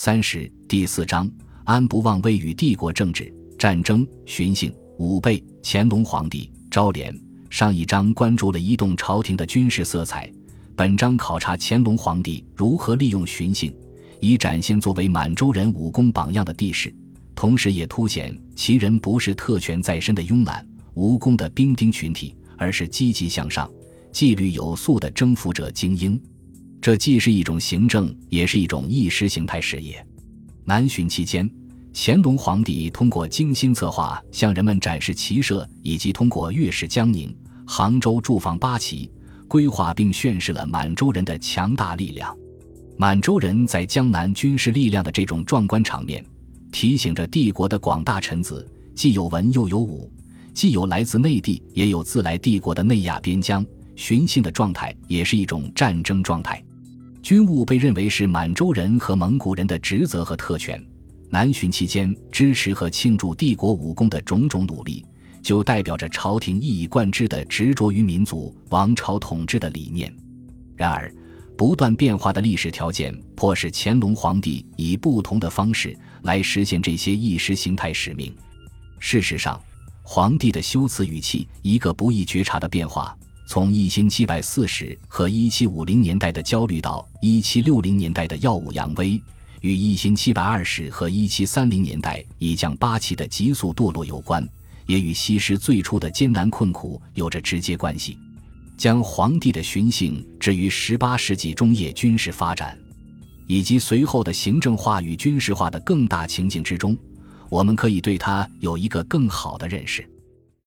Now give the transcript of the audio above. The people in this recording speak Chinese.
三十第四章，安不忘位与帝国政治战争巡幸武备乾隆皇帝昭廉。上一章关注了移动朝廷的军事色彩，本章考察乾隆皇帝如何利用巡幸，以展现作为满洲人武功榜样的地势，同时也凸显其人不是特权在身的慵懒无功的兵丁群体，而是积极向上、纪律有素的征服者精英。这既是一种行政，也是一种意识形态事业。南巡期间，乾隆皇帝通过精心策划，向人们展示骑射，以及通过粤式江宁、杭州驻防八旗，规划并宣示了满洲人的强大力量。满洲人在江南军事力量的这种壮观场面，提醒着帝国的广大臣子：既有文又有武，既有来自内地，也有自来帝国的内亚边疆。巡幸的状态，也是一种战争状态。军务被认为是满洲人和蒙古人的职责和特权。南巡期间支持和庆祝帝国武功的种种努力，就代表着朝廷一以贯之的执着于民族王朝统治的理念。然而，不断变化的历史条件迫使乾隆皇帝以不同的方式来实现这些意识形态使命。事实上，皇帝的修辞语气一个不易觉察的变化。从一千七百四十和一七五零年代的焦虑到一七六零年代的耀武扬威，与一千七百二十和一七三零年代以降八旗的急速堕落有关，也与西施最初的艰难困苦有着直接关系。将皇帝的巡幸置于十八世纪中叶军事发展，以及随后的行政化与军事化的更大情景之中，我们可以对他有一个更好的认识。